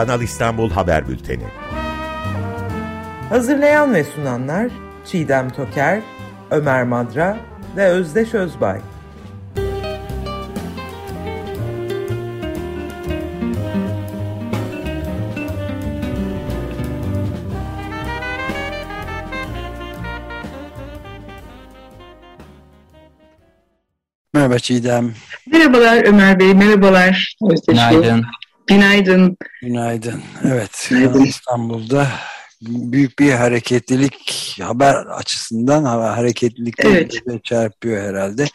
Kanal İstanbul Haber Bülteni. Hazırlayan ve sunanlar Çiğdem Toker, Ömer Madra ve Özdeş Özbay. Merhaba Çiğdem. Merhabalar Ömer Bey, merhabalar Özdeş Günaydın. Günaydın. Günaydın. Evet, Günaydın. İstanbul'da büyük bir hareketlilik haber açısından hareketlilik evet. çarpıyor herhalde.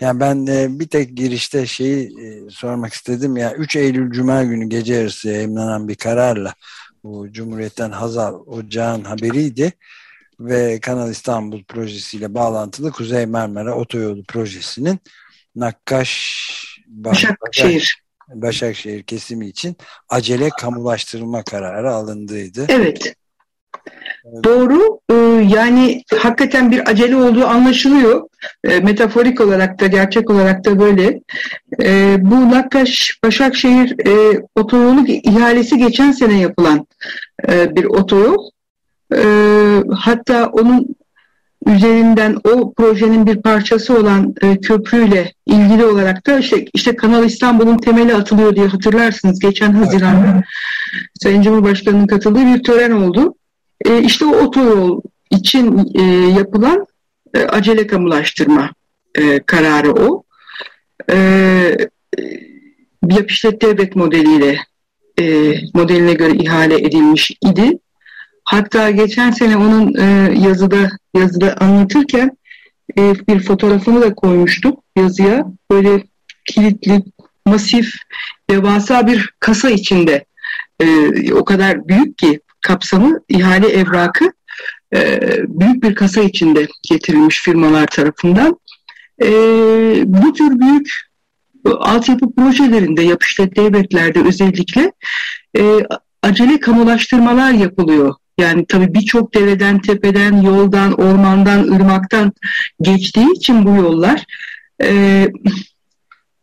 Yani ben e, bir tek girişte şeyi e, sormak istedim ya 3 Eylül Cuma günü gece yarısı yayınlanan bir kararla bu Cumhuriyet'ten Hazal Ocağın haberiydi ve Kanal İstanbul projesiyle bağlantılı Kuzey Marmara Otoyolu projesinin Nakkaş Başakşehir Başakşehir kesimi için acele kamulaştırılma kararı alındıydı. Evet. Doğru. Ee, yani hakikaten bir acele olduğu anlaşılıyor. Ee, metaforik olarak da gerçek olarak da böyle. Ee, bu Nakkaş Başakşehir e, otoyolu ihalesi geçen sene yapılan e, bir otoyol. Hatta onun üzerinden o projenin bir parçası olan e, köprüyle ilgili olarak da işte, işte Kanal İstanbul'un temeli atılıyor diye hatırlarsınız. Geçen Haziran'da Sayın Cumhurbaşkanı'nın katıldığı bir tören oldu. E, işte o otoyol için e, yapılan e, acele kamulaştırma e, kararı o. E, yap işlet devlet modeliyle e, modeline göre ihale edilmiş idi. Hatta geçen sene onun e, yazıda yazıda anlatırken e, bir fotoğrafını da koymuştuk yazıya. Böyle kilitli, masif, devasa bir kasa içinde e, o kadar büyük ki kapsamı ihale evrakı e, büyük bir kasa içinde getirilmiş firmalar tarafından. E, bu tür büyük altyapı projelerinde, yapışlet devletlerde özellikle e, acele kamulaştırmalar yapılıyor. Yani tabii birçok dereden, tepeden, yoldan, ormandan, ırmaktan geçtiği için bu yollar e,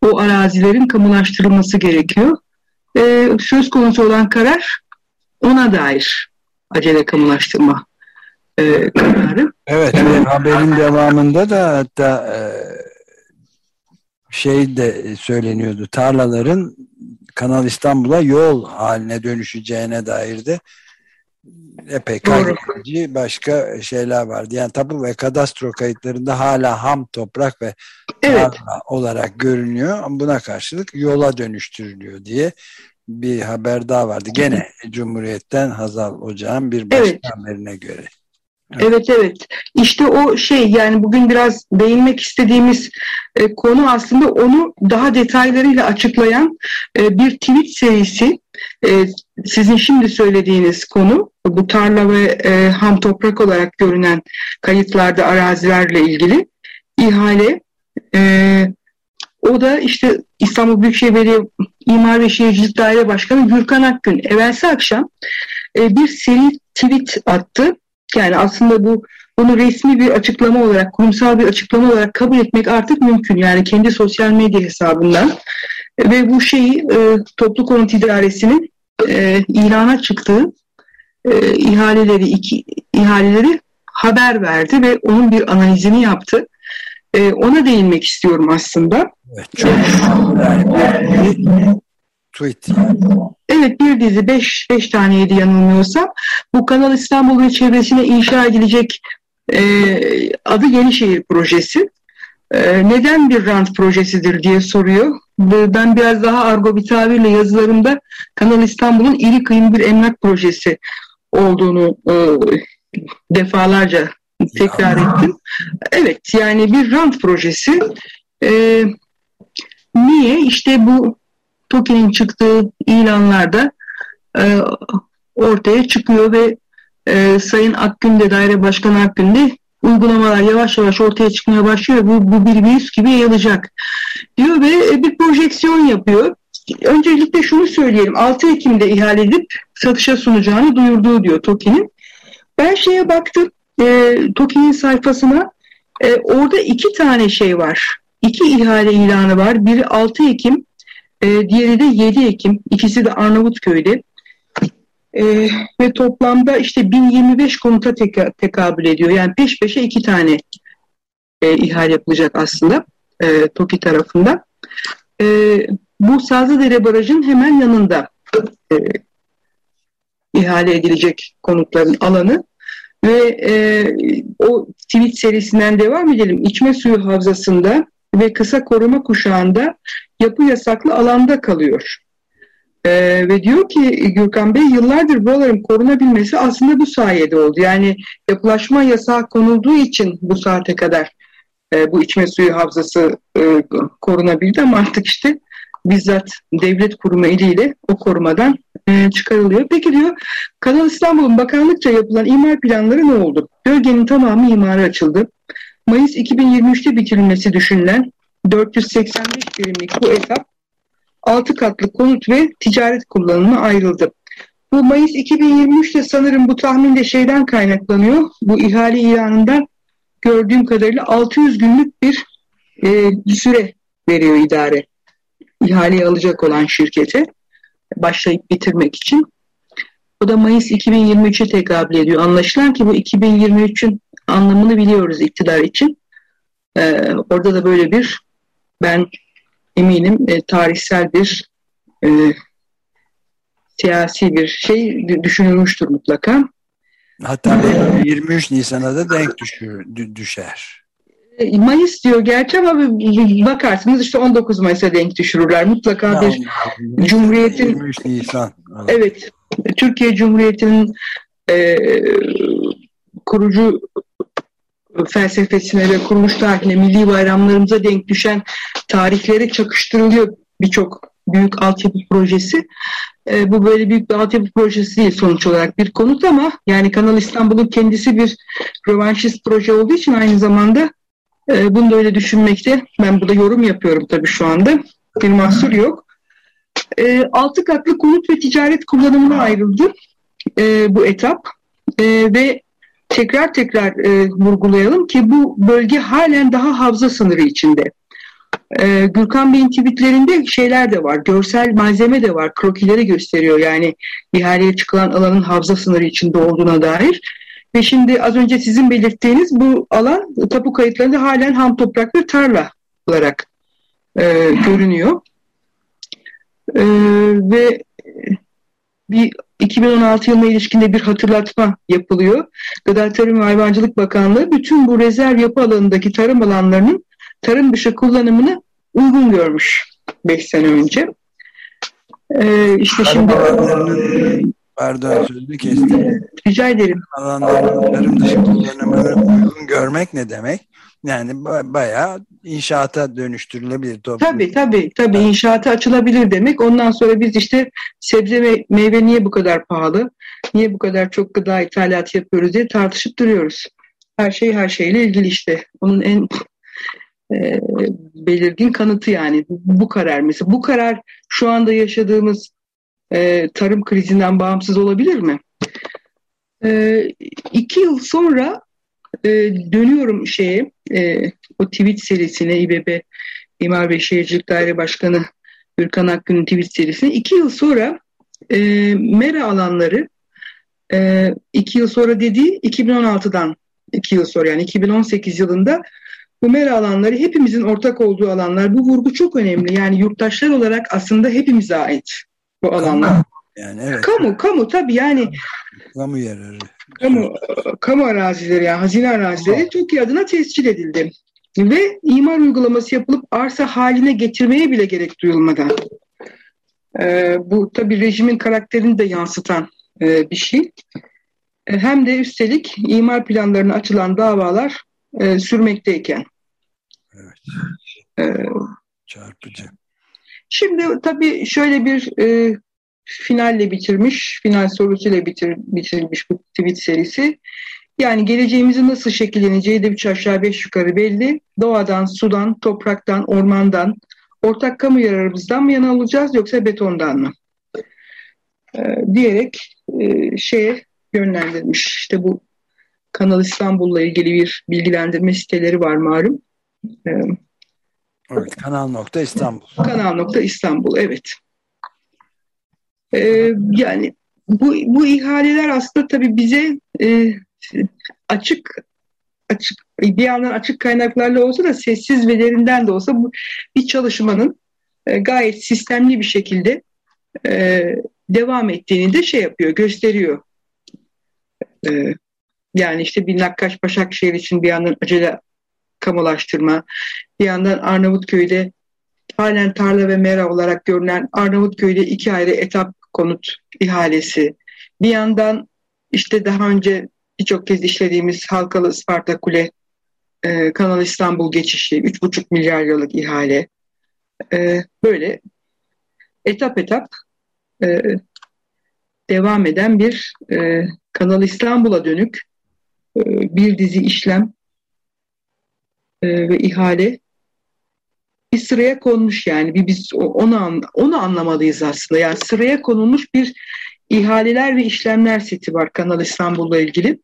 o arazilerin kamulaştırılması gerekiyor. E, söz konusu olan karar ona dair acele kamulaştırma e, kararı. Evet, evet. haberin devamında da hatta e, şey de söyleniyordu. Tarlaların Kanal İstanbul'a yol haline dönüşeceğine dair de epey kaydedici başka şeyler vardı. Yani tapu ve kadastro kayıtlarında hala ham toprak ve evet. olarak görünüyor. Buna karşılık yola dönüştürülüyor diye bir haber daha vardı. Gene Cumhuriyet'ten Hazal Ocağ'ın bir başka evet. haberine göre. Evet evet. İşte o şey yani bugün biraz değinmek istediğimiz e, konu aslında onu daha detaylarıyla açıklayan e, bir tweet serisi. E, sizin şimdi söylediğiniz konu bu tarla ve e, ham toprak olarak görünen kayıtlarda arazilerle ilgili ihale. E, o da işte İstanbul Büyükşehir Belediye İmar ve Şehircilik Daire Başkanı Gürkan Akgün evvelsi akşam e, bir seri tweet attı yani aslında bu bunu resmi bir açıklama olarak, kurumsal bir açıklama olarak kabul etmek artık mümkün. Yani kendi sosyal medya hesabından ve bu şeyi e, toplu konut idaresinin e, ilana çıktığı e, ihaleleri iki ihaleleri haber verdi ve onun bir analizini yaptı. E, ona değinmek istiyorum aslında. Evet, çok tweet. Evet bir dizi beş, beş taneydi yanılmıyorsam. Bu Kanal İstanbul ve çevresine inşa edilecek e, adı Yenişehir Projesi. E, neden bir rant projesidir diye soruyor. Ben biraz daha argo bir tabirle yazılarımda Kanal İstanbul'un iri kıyım bir emlak projesi olduğunu e, defalarca tekrar ya. ettim. Evet yani bir rant projesi. E, niye? İşte bu TOKİ'nin çıktığı ilanlarda e, ortaya çıkıyor ve e, Sayın Akgün de daire başkanı Akgün de uygulamalar yavaş yavaş ortaya çıkmaya başlıyor. Bu, bu bir virüs gibi yayılacak diyor ve e, bir projeksiyon yapıyor. Öncelikle şunu söyleyelim. 6 Ekim'de ihale edip satışa sunacağını duyurduğu diyor TOKİ'nin. Ben şeye baktım. E, TOKİ'nin sayfasına. E, orada iki tane şey var. İki ihale ilanı var. Biri 6 Ekim e, diğeri de 7 Ekim. İkisi de Arnavutköy'de. E, ve toplamda işte 1025 konuta teka, tekabül ediyor. Yani peş peşe iki tane e, ihale yapılacak aslında e, TOKİ tarafından. E, bu Sazlıdere Barajı'nın hemen yanında e, ihale edilecek konutların alanı ve e, o tweet serisinden devam edelim. İçme suyu havzasında ve kısa koruma kuşağında yapı yasaklı alanda kalıyor. Ee, ve diyor ki Gürkan Bey yıllardır buraların korunabilmesi aslında bu sayede oldu. Yani yapılaşma yasağı konulduğu için bu saate kadar e, bu içme suyu havzası e, korunabildi ama artık işte bizzat devlet kurumu eliyle o korumadan e, çıkarılıyor. Peki diyor Kanal İstanbul'un bakanlıkça yapılan imar planları ne oldu? Bölgenin tamamı imara açıldı. Mayıs 2023'te bitirilmesi düşünülen 485 birimlik bu etap 6 katlı konut ve ticaret kullanımına ayrıldı. Bu Mayıs 2023'te sanırım bu tahminde şeyden kaynaklanıyor. Bu ihale ilanından gördüğüm kadarıyla 600 günlük bir e, süre veriyor idare. İhaleyi alacak olan şirkete başlayıp bitirmek için. O da Mayıs 2023'e tekabül ediyor. Anlaşılan ki bu 2023'ün anlamını biliyoruz iktidar için. Ee, orada da böyle bir ben eminim e, tarihsel bir e, siyasi bir şey düşünülmüştür mutlaka. Hatta 23 Nisan'a da denk düşür, düşer. E, Mayıs diyor gerçi ama bakarsınız işte 19 Mayıs'a denk düşürürler. Mutlaka ya, bir Cumhuriyet'in 23 Nisan. Evet. Türkiye Cumhuriyeti'nin e, kurucu felsefesine ve kuruluş tarihine, milli bayramlarımıza denk düşen tarihlere çakıştırılıyor birçok büyük altyapı projesi. E, bu böyle büyük bir altyapı projesi değil sonuç olarak bir konut ama yani Kanal İstanbul'un kendisi bir rövanşist proje olduğu için aynı zamanda e, bunu da öyle düşünmekte. Ben burada yorum yapıyorum tabii şu anda. Bir mahsur yok. E, altı katlı konut ve ticaret kullanımına ayrıldı e, bu etap. E, ve tekrar tekrar e, vurgulayalım ki bu bölge halen daha havza sınırı içinde. E, Gürkan Bey'in tweetlerinde şeyler de var, görsel malzeme de var, krokileri gösteriyor yani ihaleye çıkılan alanın havza sınırı içinde olduğuna dair. Ve şimdi az önce sizin belirttiğiniz bu alan tapu kayıtlarında halen ham toprak ve tarla olarak e, görünüyor. E, ve bir 2016 yılına ilişkinde bir hatırlatma yapılıyor. Gıda Tarım ve Hayvancılık Bakanlığı bütün bu rezerv yapı alanındaki tarım alanlarının tarım dışı kullanımını uygun görmüş 5 sene önce. Ee, işte şimdi Pardon sözünü kestim. Rica ederim. Alanların tarım dışı kullanımını uygun görmek ne demek? Yani bayağı inşaata dönüştürülebilir. Toplum. Tabii tabii tabii inşaata açılabilir demek. Ondan sonra biz işte sebze ve meyve niye bu kadar pahalı? Niye bu kadar çok gıda ithalat yapıyoruz diye tartışıp duruyoruz. Her şey her şeyle ilgili işte. Onun en e, belirgin kanıtı yani bu karar mesela. Bu karar şu anda yaşadığımız e, tarım krizinden bağımsız olabilir mi? E, iki yıl sonra e, dönüyorum şeye e, o tweet serisine İBB İmar ve Şehircilik Daire Başkanı Gürkan Akgün'ün tweet serisine iki yıl sonra e, mera alanları e, iki yıl sonra dediği 2016'dan iki yıl sonra yani 2018 yılında bu mera alanları hepimizin ortak olduğu alanlar. Bu vurgu çok önemli. Yani yurttaşlar olarak aslında hepimize ait bu alanlar. Yani evet. Kamu, kamu tabii yani. Kamu yerleri. Kamu, kamu arazileri yani hazine arazileri Türkiye adına tescil edildi. Ve imar uygulaması yapılıp arsa haline getirmeye bile gerek duyulmadan. Ee, bu tabii rejimin karakterini de yansıtan e, bir şey. E, hem de üstelik imar planlarına açılan davalar e, sürmekteyken. Evet. Ee, Çarpıcı. Şimdi tabii şöyle bir e, finalle bitirmiş, final sorusuyla bitir, bitirilmiş bu tweet serisi. Yani geleceğimizin nasıl şekilleneceği de üç aşağı beş yukarı belli. Doğadan, sudan, topraktan, ormandan, ortak kamu yararımızdan mı yana olacağız yoksa betondan mı? Ee, diyerek e, şeye yönlendirmiş. İşte bu Kanal İstanbul'la ilgili bir bilgilendirme siteleri var malum. Ee, evet, Kanal nokta İstanbul. Kanal nokta İstanbul, evet. Ee, yani bu, bu ihaleler aslında tabii bize e, açık açık bir yandan açık kaynaklarla olsa da sessiz ve derinden de olsa bu bir çalışmanın e, gayet sistemli bir şekilde e, devam ettiğini de şey yapıyor, gösteriyor. E, yani işte bir Nakkaş Başakşehir için bir yandan acele kamulaştırma, bir yandan Arnavutköy'de halen tarla ve mera olarak görünen Arnavutköy'de iki ayrı etap konut ihalesi, bir yandan işte daha önce birçok kez işlediğimiz Halkalı Isparta Kule e, Kanal İstanbul geçişi 3,5 milyar liralık ihale. E, böyle etap etap e, devam eden bir e, Kanal İstanbul'a dönük e, bir dizi işlem e, ve ihale bir sıraya konmuş yani bir biz onu onu anlamalıyız aslında yani sıraya konulmuş bir ihaleler ve işlemler seti var Kanal İstanbul'la ilgili.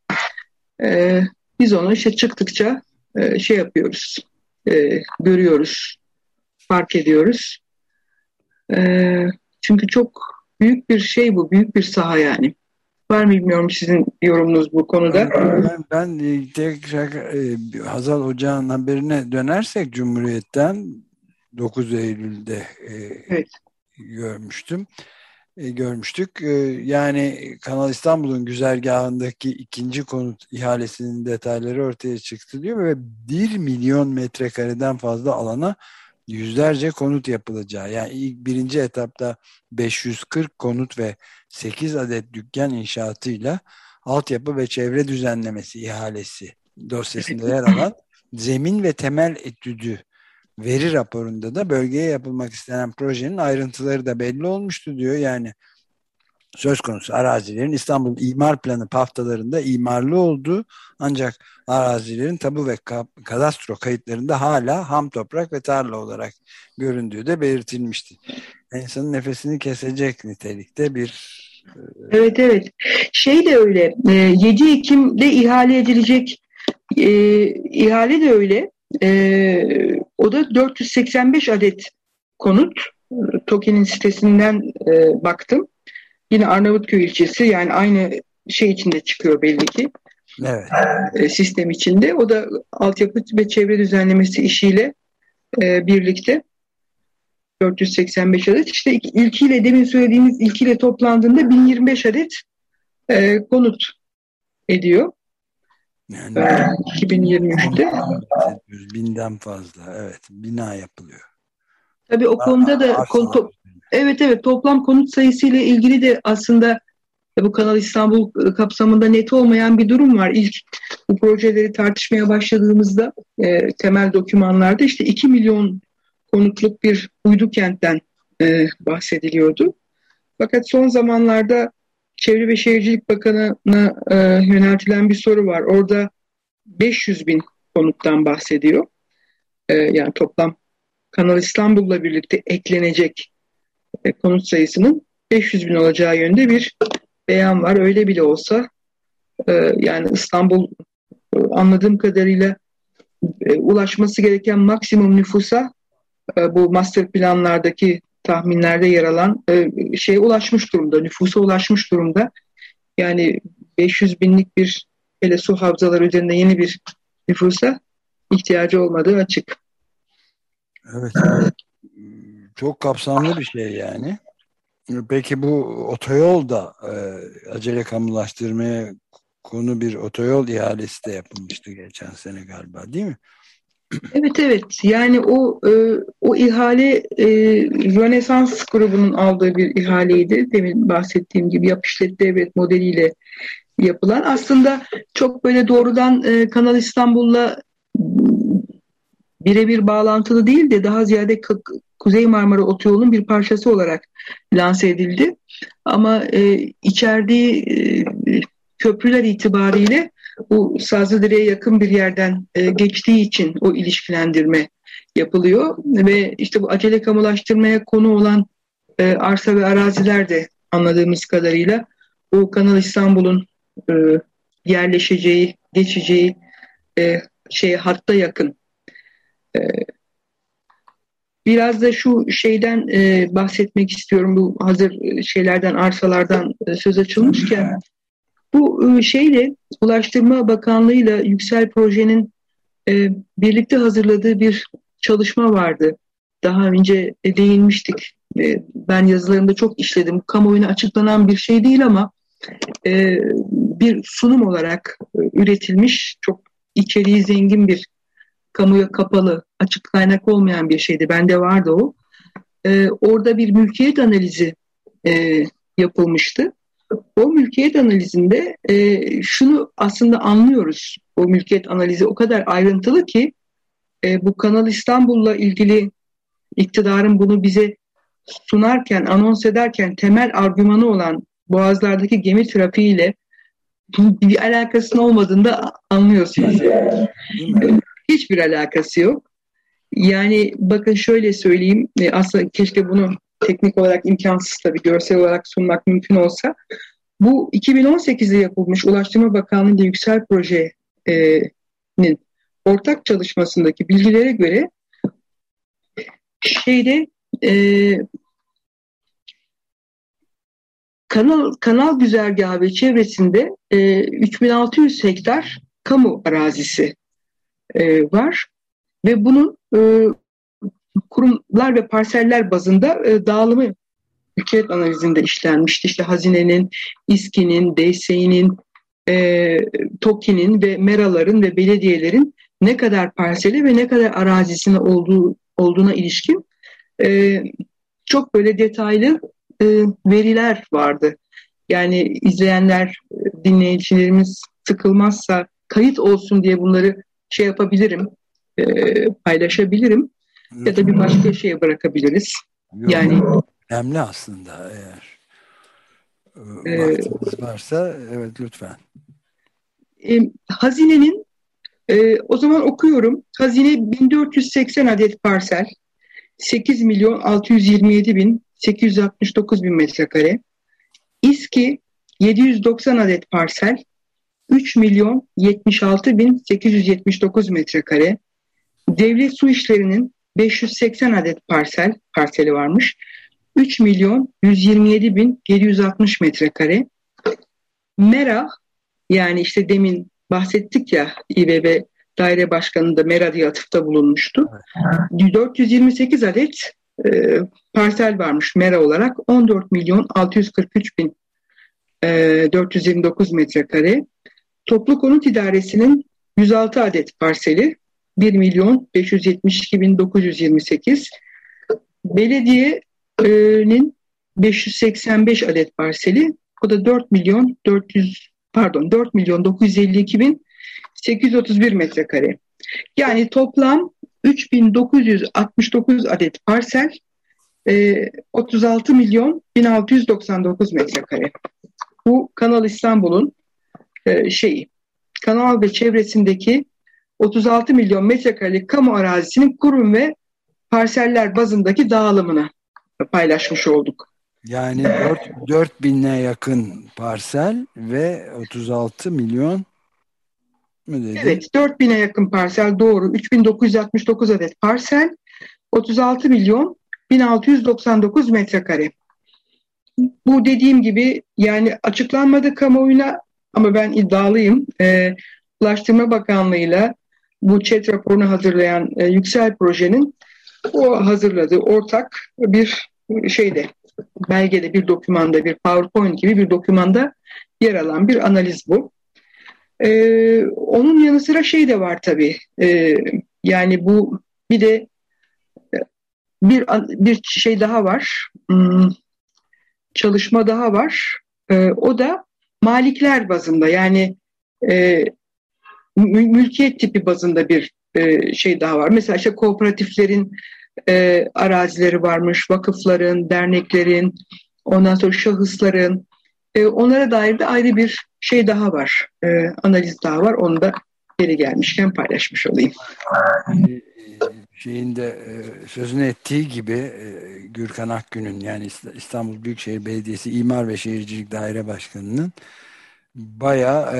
E, biz onu işte çıktıkça e, şey yapıyoruz, e, görüyoruz, fark ediyoruz. E, çünkü çok büyük bir şey bu, büyük bir saha yani. Var mı bilmiyorum sizin yorumunuz bu konuda? Ben, ben tekrar e, Hazal Ocağı'nın haberine dönersek Cumhuriyet'ten 9 Eylül'de e, evet. görmüştüm e, görmüştük. E, yani Kanal İstanbul'un güzergahındaki ikinci konut ihalesinin detayları ortaya çıktı diyor ve 1 milyon metrekareden fazla alana yüzlerce konut yapılacağı. Yani ilk birinci etapta 540 konut ve 8 adet dükkan inşaatıyla altyapı ve çevre düzenlemesi ihalesi dosyasında yer alan zemin ve temel etüdü veri raporunda da bölgeye yapılmak istenen projenin ayrıntıları da belli olmuştu diyor. Yani söz konusu arazilerin İstanbul imar planı haftalarında imarlı olduğu ancak arazilerin tabu ve kadastro kayıtlarında hala ham toprak ve tarla olarak göründüğü de belirtilmişti. İnsanın nefesini kesecek nitelikte bir e, Evet evet. Şey de öyle. 7 e, Ekim'de ihale edilecek e, ihale de öyle. E, o da 485 adet konut. TOKİ'nin sitesinden e, baktım. Yine Arnavutköy ilçesi yani aynı şey içinde çıkıyor belli ki. Evet. E, sistem içinde. O da altyapı ve çevre düzenlemesi işiyle e, birlikte 485 adet. İşte ilkiyle demin söylediğimiz ilkiyle toplandığında 1025 adet e, konut ediyor. Yani 2023'te. Binden fazla evet bina yapılıyor. Tabii o konuda da konu, evet evet toplam konut sayısı ile ilgili de aslında bu Kanal İstanbul e, kapsamında net olmayan bir durum var. İlk bu projeleri tartışmaya başladığımızda e, temel dokümanlarda işte 2 milyon konutluk bir uydu kentten e, bahsediliyordu. Fakat son zamanlarda Çevre ve Şehircilik Bakanı'na e, yöneltilen bir soru var. Orada 500 bin konuttan bahsediyor. E, yani toplam Kanal İstanbul'la birlikte eklenecek e, konut sayısının 500 bin olacağı yönde bir beyan var. Öyle bile olsa e, yani İstanbul e, anladığım kadarıyla e, ulaşması gereken maksimum nüfusa e, bu master planlardaki tahminlerde yer alan e, şeye ulaşmış durumda, nüfusa ulaşmış durumda. Yani 500 binlik bir hele su havzaları üzerinde yeni bir nüfusa ihtiyacı olmadığı açık. Evet. Çok kapsamlı bir şey yani. Peki bu otoyol da e, acele kamulaştırmaya konu bir otoyol ihalesi de yapılmıştı geçen sene galiba değil mi? Evet evet yani o e, o ihale e, Rönesans grubunun aldığı bir ihaleydi. Demin bahsettiğim gibi yap işlet devlet modeliyle yapılan. Aslında çok böyle doğrudan e, Kanal İstanbul'la birebir bağlantılı değil de daha ziyade Kuzey Marmara Otoyolu'nun bir parçası olarak lanse edildi. Ama e, içerdiği e, köprüler itibariyle bu Sazlıdere'ye yakın bir yerden e, geçtiği için o ilişkilendirme yapılıyor ve işte bu acele kamulaştırmaya konu olan e, arsa ve araziler de anladığımız kadarıyla o Kanal İstanbul'un e, yerleşeceği, geçeceği e, şeye hatta yakın e, biraz da şu şeyden e, bahsetmek istiyorum. Bu hazır e, şeylerden, arsalardan e, söz açılmışken. Bu e, şeyle Ulaştırma Bakanlığı'yla Yüksel Proje'nin e, birlikte hazırladığı bir çalışma vardı. Daha önce değinmiştik. E, ben yazılarımda çok işledim. Kamuoyuna açıklanan bir şey değil ama bir sunum olarak üretilmiş çok içeriği zengin bir kamuya kapalı, açık kaynak olmayan bir şeydi. Bende vardı o. Orada bir mülkiyet analizi yapılmıştı. O mülkiyet analizinde e, şunu aslında anlıyoruz. O mülkiyet analizi o kadar ayrıntılı ki e, bu Kanal İstanbul'la ilgili iktidarın bunu bize sunarken, anons ederken temel argümanı olan boğazlardaki gemi trafiğiyle bir alakasının olmadığını da anlıyorsunuz. Hiçbir alakası yok. Yani bakın şöyle söyleyeyim, e, aslında keşke bunu teknik olarak imkansız tabii görsel olarak sunmak mümkün olsa. Bu 2018'de yapılmış Ulaştırma Bakanlığı Yüksel Proje'nin ortak çalışmasındaki bilgilere göre şeyde e, kanal kanal güzergahı ve çevresinde e, 3600 hektar kamu arazisi e, var ve bunun e, kurumlar ve parseller bazında e, dağılımı ülke analizinde işlenmişti. İşte hazinenin, İSKİ'nin, DSİ'nin, e, TOKİ'nin ve MERA'ların ve belediyelerin ne kadar parseli ve ne kadar arazisine olduğu olduğuna ilişkin e, çok böyle detaylı e, veriler vardı. Yani izleyenler, dinleyicilerimiz sıkılmazsa kayıt olsun diye bunları şey yapabilirim, e, paylaşabilirim ya da bir başka şeye bırakabiliriz. Yok, yani önemli aslında eğer e, vaktiniz varsa evet lütfen. E, hazinenin e, o zaman okuyorum. Hazine 1480 adet parsel, 8 milyon 627 bin 869 bin metrekare. İSKİ 790 adet parsel, 3 milyon 76 bin 879 metrekare. Devlet su işlerinin 580 adet parsel, parseli varmış. 3 milyon 127 bin 760 metrekare. Mera yani işte demin bahsettik ya İBB daire başkanı da Mera diye atıfta bulunmuştu. 428 adet e, parsel varmış Mera olarak. 14 milyon 643 bin e, 429 metrekare. Toplu Konut İdaresi'nin 106 adet parseli 1 milyon 572 bin 928. Belediyenin 585 adet parseli o da 4 milyon 400 pardon 4 milyon 952 bin 831 metrekare. Yani toplam 3969 adet parsel, 36 e, milyon 1699 metrekare. Bu Kanal İstanbul'un e, şeyi, kanal ve çevresindeki 36 milyon metrekarelik kamu arazisinin kurum ve parseller bazındaki dağılımını paylaşmış olduk. Yani 4, 4 bin'e yakın parsel ve 36 milyon mi dedi? Evet 4000'e yakın parsel doğru. 3969 adet parsel 36 milyon 1699 metrekare. Bu dediğim gibi yani açıklanmadı kamuoyuna ama ben iddialıyım. E, Ulaştırma Bakanlığı'yla bu ÇED raporunu hazırlayan e, Yüksel Proje'nin o hazırladığı ortak bir şeyde belgede bir dokümanda bir PowerPoint gibi bir dokümanda yer alan bir analiz bu. Ee, onun yanı sıra şey de var tabii. Ee, yani bu bir de e, bir bir şey daha var. Hmm, çalışma daha var. Ee, o da malikler bazında yani e, mülkiyet tipi bazında bir e, şey daha var. Mesela işte kooperatiflerin e, arazileri varmış, vakıfların, derneklerin, ondan sonra şahısların, e, onlara dair de ayrı bir şey daha var, analiz daha var. Onu da geri gelmişken paylaşmış olayım. E, şeyin de e, sözünü ettiği gibi Gürkan Akgün'ün yani İstanbul Büyükşehir Belediyesi İmar ve Şehircilik Daire Başkanı'nın bayağı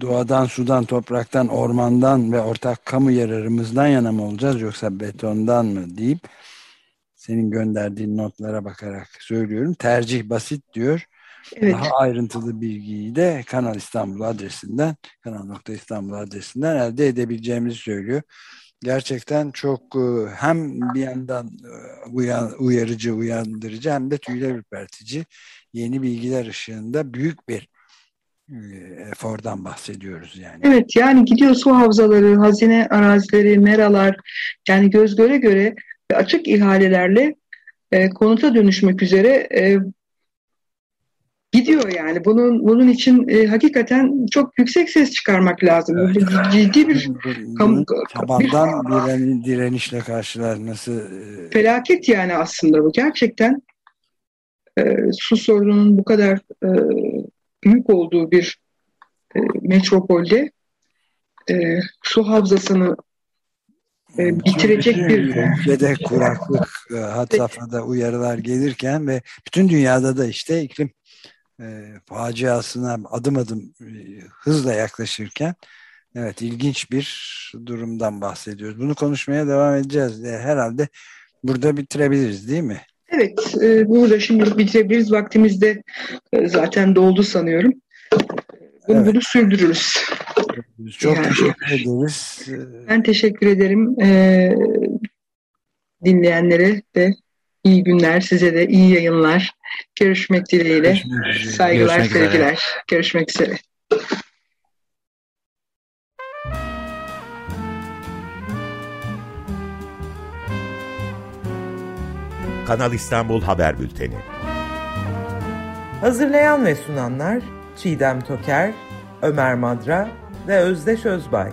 doğadan, sudan, topraktan, ormandan ve ortak kamu yararımızdan yana mı olacağız yoksa betondan mı deyip senin gönderdiğin notlara bakarak söylüyorum. Tercih basit diyor. Evet. Daha ayrıntılı bilgiyi de Kanal İstanbul adresinden, kanal.istanbul adresinden elde edebileceğimizi söylüyor. Gerçekten çok e, hem bir yandan e, uyarıcı, uyandırıcı hem de tüyler ürpertici yeni bilgiler ışığında büyük bir efordan bahsediyoruz yani. Evet yani gidiyor su havzaları, hazine arazileri, meralar yani göz göre göre açık ihalelerle e, konuta dönüşmek üzere e, gidiyor yani. Bunun bunun için e, hakikaten çok yüksek ses çıkarmak lazım. Evet. Ciddi bir kam, tabandan bir direnişle karşılanması e, felaket yani aslında bu gerçekten e, su sorununun bu kadar e, büyük olduğu bir e, metropolde e, su havzasını e, bitirecek bir ülkede kuraklık e, hat safhada uyarılar gelirken ve bütün dünyada da işte iklim e, faciasına adım adım e, hızla yaklaşırken evet ilginç bir durumdan bahsediyoruz. Bunu konuşmaya devam edeceğiz. E, herhalde burada bitirebiliriz değil mi? Evet, e, burada şimdi bitirebiliriz. Vaktimiz de e, zaten doldu sanıyorum. Bunu, evet. bunu sürdürürüz. Çok yani. teşekkür ederiz. Ben teşekkür ederim. E, dinleyenlere de iyi günler, size de iyi yayınlar. Görüşmek dileğiyle. Görüşmek Saygılar, sevgiler. Görüşmek üzere. Kanal İstanbul Haber Bülteni. Hazırlayan ve sunanlar Çiğdem Toker, Ömer Madra ve Özdeş Özbay.